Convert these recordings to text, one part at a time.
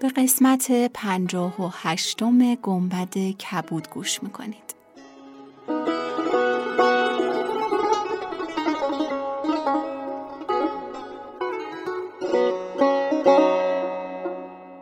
به قسمت پنجاه و هشتم گنبد کبود گوش می‌کنید.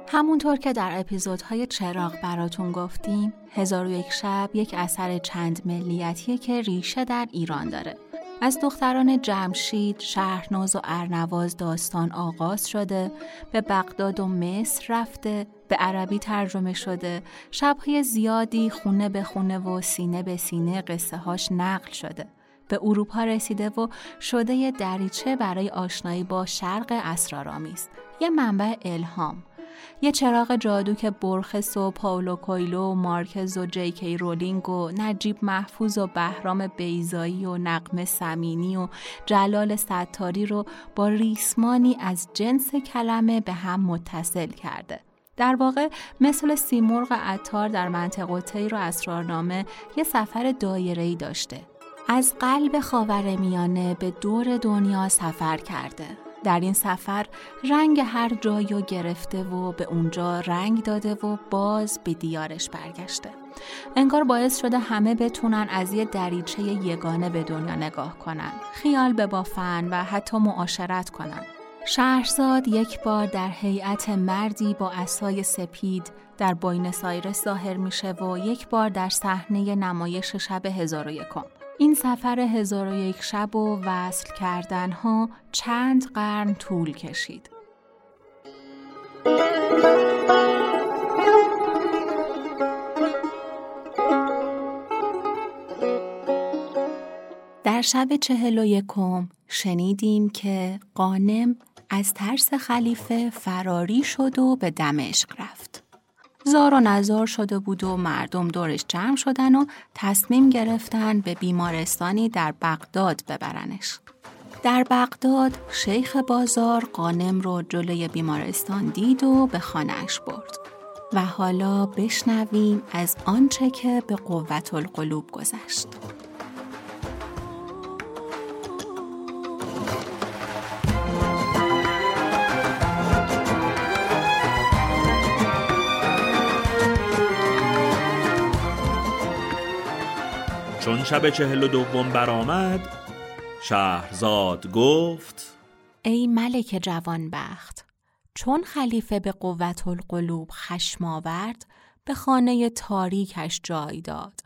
همونطور که در اپیزودهای چراغ براتون گفتیم هزار و یک شب یک اثر چند ملیتیه که ریشه در ایران داره. از دختران جمشید، شهرناز و ارنواز داستان آغاز شده به بغداد و مصر رفته به عربی ترجمه شده شبهای زیادی خونه به خونه و سینه به سینه قصه هاش نقل شده. به اروپا رسیده و شده دریچه برای آشنایی با شرق اسرارآمیز یه منبع الهام. یه چراغ جادو که برخس و پاولو کویلو و مارکز و جیکی رولینگ و نجیب محفوظ و بهرام بیزایی و نقم سمینی و جلال ستاری رو با ریسمانی از جنس کلمه به هم متصل کرده. در واقع مثل سیمرغ عطار در منطقه تیر و اسرارنامه یه سفر دایره‌ای داشته. از قلب خاور میانه به دور دنیا سفر کرده در این سفر رنگ هر جایو گرفته و به اونجا رنگ داده و باز به دیارش برگشته. انگار باعث شده همه بتونن از یه دریچه یگانه به دنیا نگاه کنن. خیال ببافن و حتی معاشرت کنن. شهرزاد یک بار در هیئت مردی با اسای سپید در بوینس سایرس ظاهر میشه و یک بار در صحنه نمایش شب هزار و یکم. این سفر هزار و یک شب و وصل کردن ها چند قرن طول کشید. در شب چهل و یکم شنیدیم که قانم از ترس خلیفه فراری شد و به دمشق رفت. زار و نزار شده بود و مردم دورش جمع شدن و تصمیم گرفتن به بیمارستانی در بغداد ببرنش. در بغداد شیخ بازار قانم رو جلوی بیمارستان دید و به خانهش برد. و حالا بشنویم از آنچه که به قوت القلوب گذشت. شب چهل و دوم برآمد شهرزاد گفت ای ملک جوانبخت چون خلیفه به قوت القلوب خشم آورد به خانه تاریکش جای داد.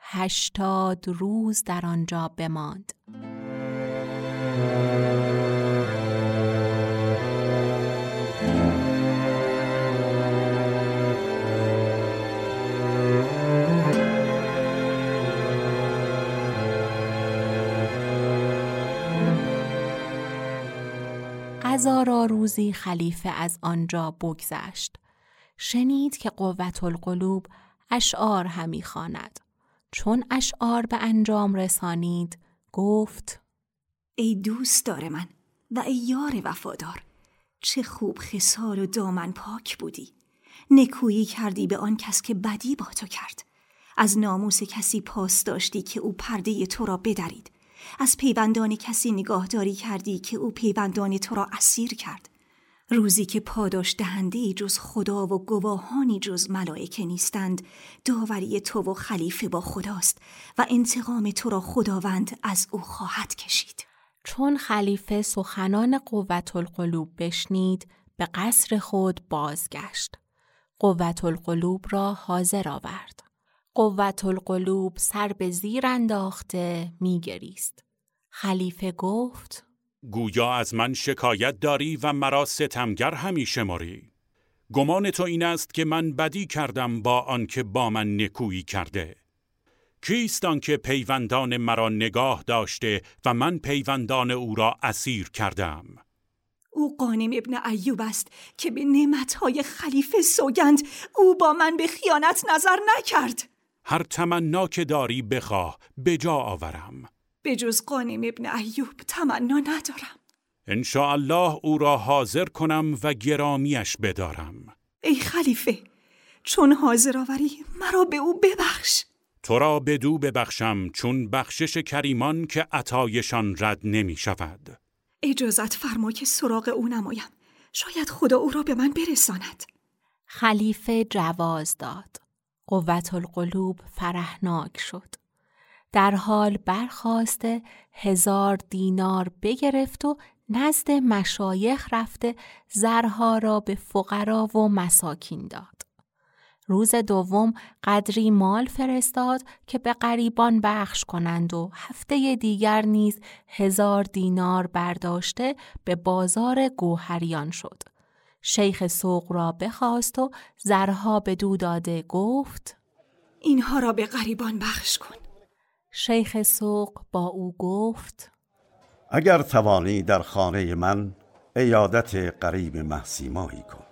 هشتاد روز در آنجا بماند. هزارا روزی خلیفه از آنجا بگذشت. شنید که قوت القلوب اشعار همی خواند. چون اشعار به انجام رسانید گفت ای دوست دار من و ای یار وفادار چه خوب خسال و دامن پاک بودی نکویی کردی به آن کس که بدی با تو کرد از ناموس کسی پاس داشتی که او پرده تو را بدرید از پیوندان کسی نگاهداری کردی که او پیوندان تو را اسیر کرد. روزی که پاداش دهنده جز خدا و گواهانی جز ملائکه نیستند داوری تو و خلیفه با خداست و انتقام تو را خداوند از او خواهد کشید. چون خلیفه سخنان قوت القلوب بشنید به قصر خود بازگشت. قوت القلوب را حاضر آورد. قوت القلوب سر به زیر انداخته میگریست. خلیفه گفت گویا از من شکایت داری و مرا ستمگر همی شماری. گمان تو این است که من بدی کردم با آنکه با من نکویی کرده. کیست آنکه پیوندان مرا نگاه داشته و من پیوندان او را اسیر کردم؟ او قانم ابن ایوب است که به نعمتهای خلیفه سوگند او با من به خیانت نظر نکرد هر تمنا که داری بخواه به جا آورم. به جز قانم ابن ایوب تمنا ندارم. ان الله او را حاضر کنم و گرامیش بدارم. ای خلیفه چون حاضر آوری مرا به او ببخش. تو را بدو ببخشم چون بخشش کریمان که عطایشان رد نمی شود. اجازت فرما که سراغ او نمایم. شاید خدا او را به من برساند. خلیفه جواز داد. قوت القلوب فرهناک شد در حال برخواسته هزار دینار بگرفت و نزد مشایخ رفته زرها را به فقرا و مساکین داد. روز دوم قدری مال فرستاد که به غریبان بخش کنند و هفته دیگر نیز هزار دینار برداشته به بازار گوهریان شد. شیخ سوق را بخواست و زرها به دو داده گفت اینها را به غریبان بخش کن. شیخ سوق با او گفت اگر توانی در خانه من ایادت قریب محسیمایی کن.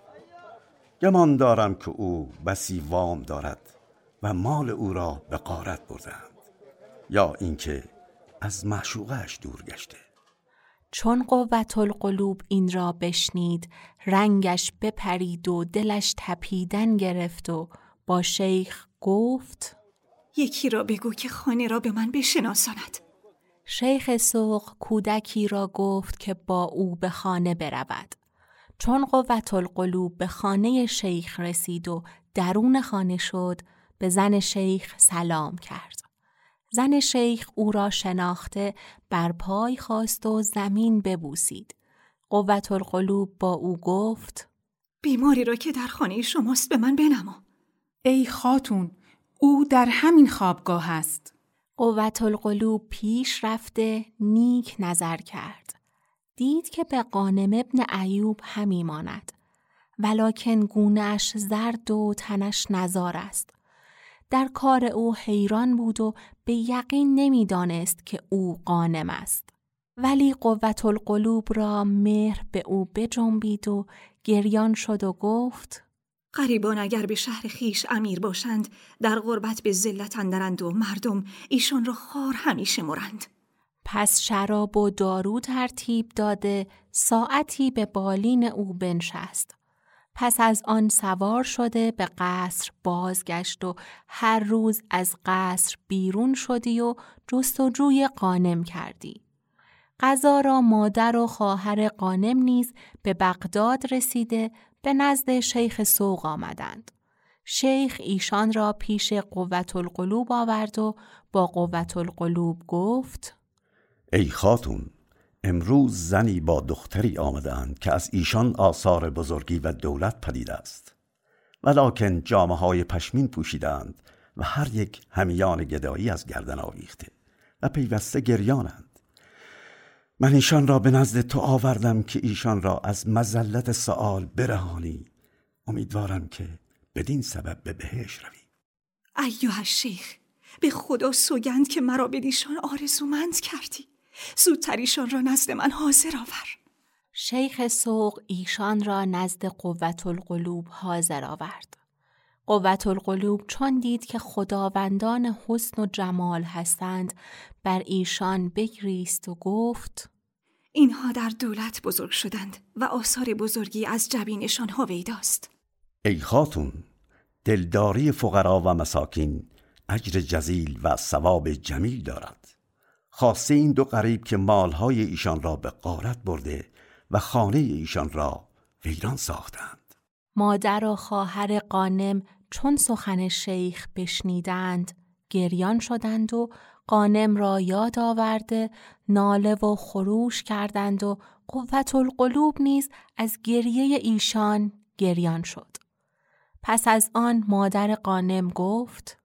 گمان دارم که او بسی وام دارد و مال او را به قارت بردند یا اینکه از معشوقش دور گشته. چون قوت القلوب این را بشنید رنگش بپرید و دلش تپیدن گرفت و با شیخ گفت یکی را بگو که خانه را به من بشناساند شیخ سوق کودکی را گفت که با او به خانه برود. چون قوت القلوب به خانه شیخ رسید و درون خانه شد به زن شیخ سلام کرد. زن شیخ او را شناخته بر پای خواست و زمین ببوسید. قوت القلوب با او گفت بیماری را که در خانه شماست به من بنما. ای خاتون او در همین خوابگاه است. قوت القلوب پیش رفته نیک نظر کرد. دید که به قانم ابن ایوب همی ماند. ولکن گونهش زرد و تنش نزار است. در کار او حیران بود و به یقین نمی‌دانست که او قانم است. ولی قوت القلوب را مهر به او بجنبید و گریان شد و گفت غریبان اگر به شهر خیش امیر باشند در غربت به ذلت اندرند و مردم ایشان را خار همیشه مرند پس شراب و دارو ترتیب داده ساعتی به بالین او بنشست پس از آن سوار شده به قصر بازگشت و هر روز از قصر بیرون شدی و جستجوی قانم کردی. غذا را مادر و خواهر قانم نیز به بغداد رسیده به نزد شیخ سوق آمدند. شیخ ایشان را پیش قوت القلوب آورد و با قوت القلوب گفت ای خاتون امروز زنی با دختری آمدند که از ایشان آثار بزرگی و دولت پدید است. ولیکن جامعه های پشمین پوشیدند و هر یک همیان گدایی از گردن آویخته و پیوسته گریانند. من ایشان را به نزد تو آوردم که ایشان را از مزلت سوال برهانی. امیدوارم که بدین سبب به بهش روی. ایوه شیخ به خدا سوگند که مرا بدیشان آرزومند کردی. زودتر ایشان را نزد من حاضر آور. شیخ سوق ایشان را نزد قوت القلوب حاضر آورد. قوت القلوب چون دید که خداوندان حسن و جمال هستند بر ایشان بگریست و گفت اینها در دولت بزرگ شدند و آثار بزرگی از جبینشان هویداست. ای خاتون دلداری فقرا و مساکین اجر جزیل و ثواب جمیل دارد. خاصه این دو غریب که مالهای ایشان را به قارت برده و خانه ایشان را ویران ساختند مادر و خواهر قانم چون سخن شیخ بشنیدند گریان شدند و قانم را یاد آورده ناله و خروش کردند و قوت القلوب نیز از گریه ایشان گریان شد. پس از آن مادر قانم گفت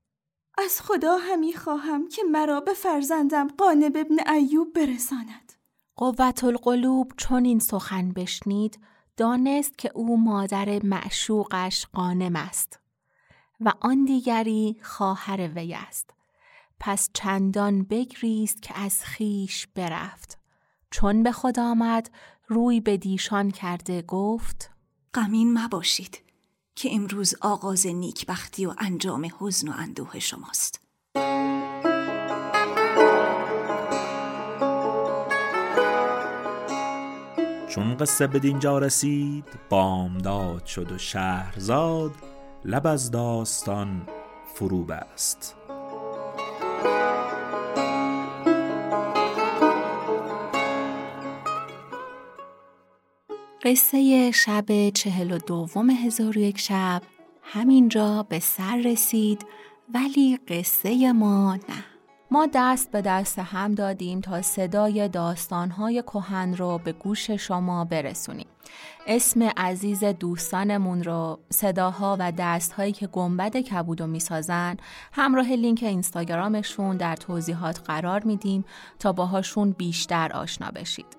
از خدا همی خواهم که مرا به فرزندم قانب ابن ایوب برساند. قوت القلوب چون این سخن بشنید دانست که او مادر معشوقش قانم است و آن دیگری خواهر وی است. پس چندان بگریست که از خیش برفت. چون به خود آمد روی به دیشان کرده گفت غمین مباشید که امروز آغاز نیکبختی و انجام حزن و اندوه شماست. چون قصه به دینجا رسید بامداد شد و شهرزاد لب از داستان فرو بست قصه شب چهل و دوم هزار و یک شب همینجا به سر رسید ولی قصه ما نه ما دست به دست هم دادیم تا صدای داستانهای کهن رو به گوش شما برسونیم. اسم عزیز دوستانمون رو صداها و دستهایی که گنبد کبودو می‌سازن همراه لینک اینستاگرامشون در توضیحات قرار میدیم تا باهاشون بیشتر آشنا بشید.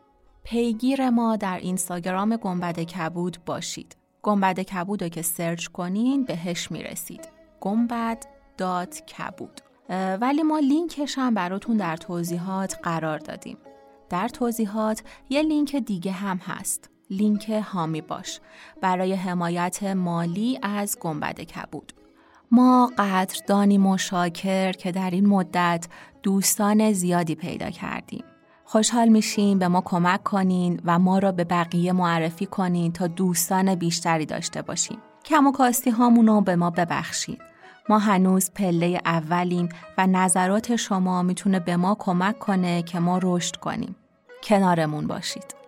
پیگیر ما در اینستاگرام گنبد کبود باشید. گنبد کبود رو که search کنین بهش می‌رسید. گنبد dot کبود ولی ما لینکش هم براتون در توضیحات قرار دادیم. در توضیحات یه لینک دیگه هم هست. لینک حامی باش برای حمایت مالی از گنبد کبود. ما قدردانی و که در این مدت دوستان زیادی پیدا کردیم. خوشحال میشیم به ما کمک کنین و ما را به بقیه معرفی کنین تا دوستان بیشتری داشته باشیم. کم و کاستی هامونو به ما ببخشید. ما هنوز پله اولیم و نظرات شما می‌تونه به ما کمک کنه که ما رشد کنیم. کنارمون باشید.